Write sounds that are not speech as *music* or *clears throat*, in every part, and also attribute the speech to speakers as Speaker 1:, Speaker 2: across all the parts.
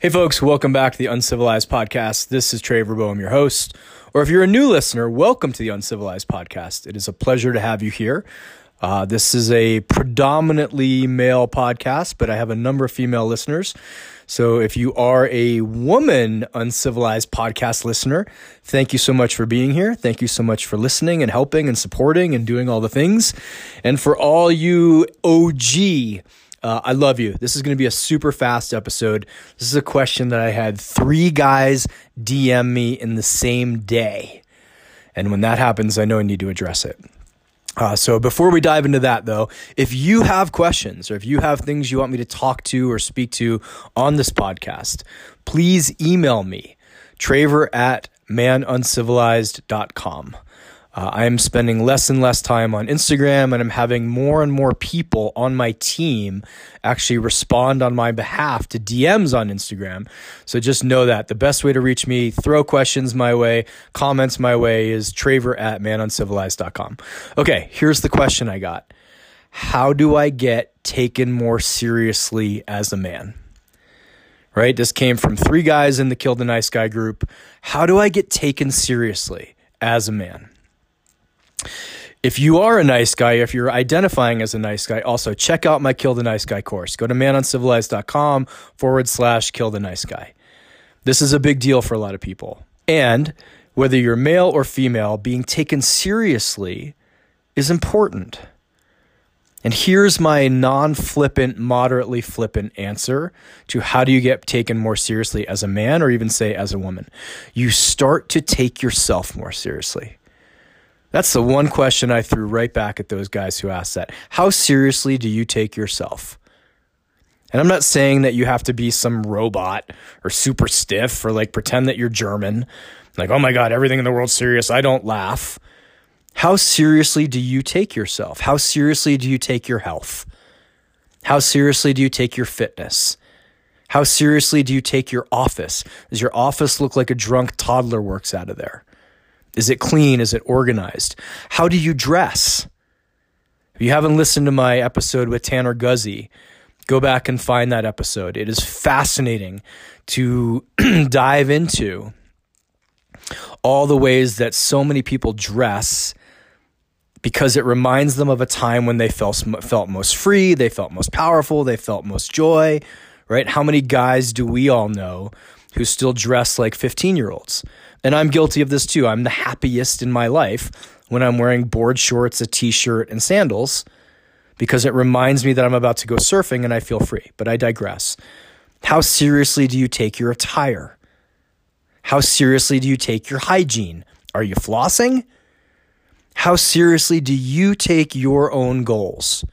Speaker 1: Hey, folks, welcome back to the Uncivilized Podcast. This is Traver Boehm, I'm your host. Or if you're a new listener, welcome to the Uncivilized Podcast. It is a pleasure to have you here. Uh, this is a predominantly male podcast, but I have a number of female listeners. So if you are a woman uncivilized podcast listener, thank you so much for being here. Thank you so much for listening and helping and supporting and doing all the things. And for all you OG uh, I love you. This is going to be a super fast episode. This is a question that I had three guys DM me in the same day. And when that happens, I know I need to address it. Uh, so before we dive into that, though, if you have questions or if you have things you want me to talk to or speak to on this podcast, please email me, traver at manuncivilized.com. Uh, I am spending less and less time on Instagram, and I'm having more and more people on my team actually respond on my behalf to DMs on Instagram. So just know that the best way to reach me, throw questions my way, comments my way, is traver at manuncivilized.com. Okay, here's the question I got How do I get taken more seriously as a man? Right? This came from three guys in the Kill the Nice Guy group. How do I get taken seriously as a man? If you are a nice guy, if you're identifying as a nice guy, also check out my Kill the Nice Guy course. Go to manuncivilized.com forward slash kill the nice guy. This is a big deal for a lot of people. And whether you're male or female, being taken seriously is important. And here's my non flippant, moderately flippant answer to how do you get taken more seriously as a man or even say as a woman? You start to take yourself more seriously. That's the one question I threw right back at those guys who asked that. How seriously do you take yourself? And I'm not saying that you have to be some robot or super stiff or like pretend that you're German. Like, oh my God, everything in the world's serious. I don't laugh. How seriously do you take yourself? How seriously do you take your health? How seriously do you take your fitness? How seriously do you take your office? Does your office look like a drunk toddler works out of there? Is it clean? Is it organized? How do you dress? If you haven't listened to my episode with Tanner Guzy, go back and find that episode. It is fascinating to *clears throat* dive into all the ways that so many people dress because it reminds them of a time when they felt felt most free, they felt most powerful, they felt most joy, right? How many guys do we all know who still dress like 15-year-olds? And I'm guilty of this too. I'm the happiest in my life when I'm wearing board shorts, a t shirt, and sandals because it reminds me that I'm about to go surfing and I feel free. But I digress. How seriously do you take your attire? How seriously do you take your hygiene? Are you flossing? How seriously do you take your own goals?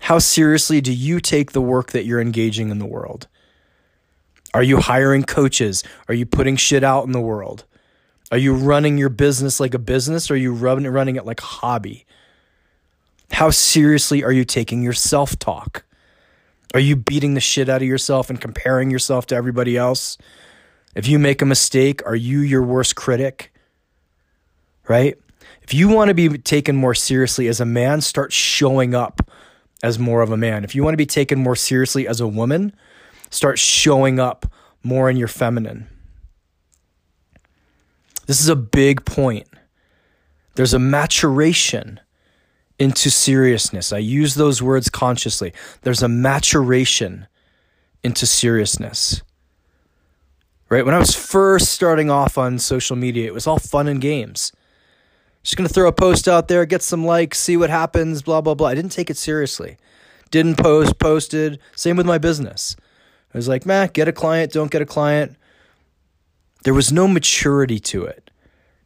Speaker 1: How seriously do you take the work that you're engaging in the world? Are you hiring coaches? Are you putting shit out in the world? Are you running your business like a business or are you running, it like a hobby? How seriously are you taking your self talk? Are you beating the shit out of yourself and comparing yourself to everybody else? If you make a mistake, are you your worst critic? Right? If you want to be taken more seriously as a man, start showing up as more of a man. If you want to be taken more seriously as a woman, start showing up more in your feminine. This is a big point. There's a maturation into seriousness. I use those words consciously. There's a maturation into seriousness. Right? When I was first starting off on social media, it was all fun and games. Just going to throw a post out there, get some likes, see what happens, blah, blah, blah. I didn't take it seriously. Didn't post, posted. Same with my business. I was like, man, get a client, don't get a client. There was no maturity to it.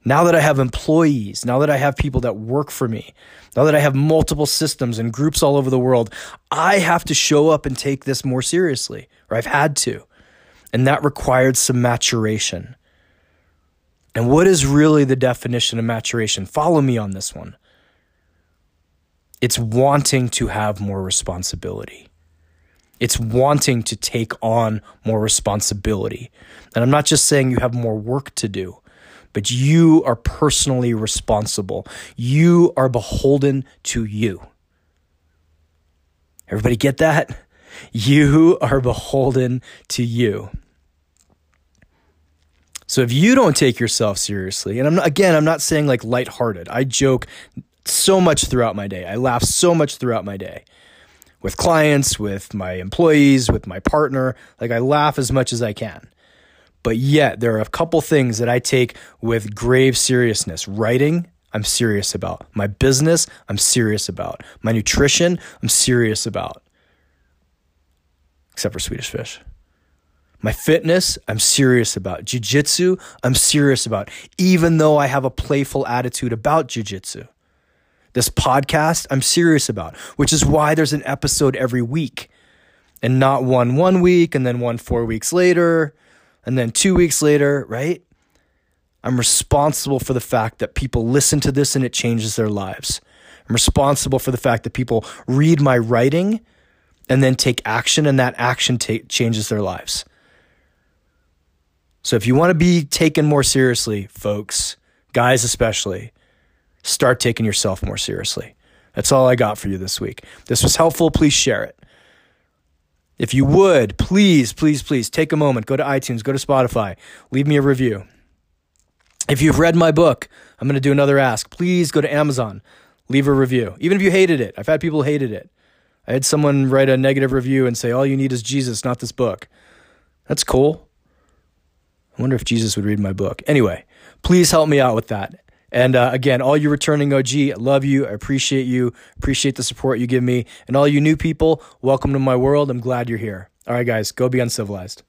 Speaker 1: Now that I have employees, now that I have people that work for me, now that I have multiple systems and groups all over the world, I have to show up and take this more seriously, or I've had to. And that required some maturation. And what is really the definition of maturation? Follow me on this one. It's wanting to have more responsibility. It's wanting to take on more responsibility. And I'm not just saying you have more work to do, but you are personally responsible. You are beholden to you. Everybody get that? You are beholden to you. So if you don't take yourself seriously, and I'm not, again, I'm not saying like lighthearted. I joke so much throughout my day. I laugh so much throughout my day with clients, with my employees, with my partner. Like I laugh as much as I can. But yet there are a couple things that I take with grave seriousness. Writing, I'm serious about. My business, I'm serious about. My nutrition, I'm serious about. Except for Swedish fish. My fitness, I'm serious about. Jiu jitsu, I'm serious about, even though I have a playful attitude about jiu jitsu. This podcast, I'm serious about, which is why there's an episode every week and not one one week and then one four weeks later and then two weeks later, right? I'm responsible for the fact that people listen to this and it changes their lives. I'm responsible for the fact that people read my writing and then take action and that action ta- changes their lives. So if you want to be taken more seriously, folks, guys especially, start taking yourself more seriously. That's all I got for you this week. this was helpful. Please share it. If you would, please, please, please take a moment, go to iTunes, go to Spotify, leave me a review. If you've read my book, I'm going to do another ask. Please go to Amazon, leave a review. Even if you hated it, I've had people hated it. I had someone write a negative review and say, All you need is Jesus, not this book. That's cool. I wonder if Jesus would read my book. Anyway, please help me out with that. And uh, again, all you returning OG, I love you. I appreciate you. Appreciate the support you give me. And all you new people, welcome to my world. I'm glad you're here. All right, guys, go be uncivilized.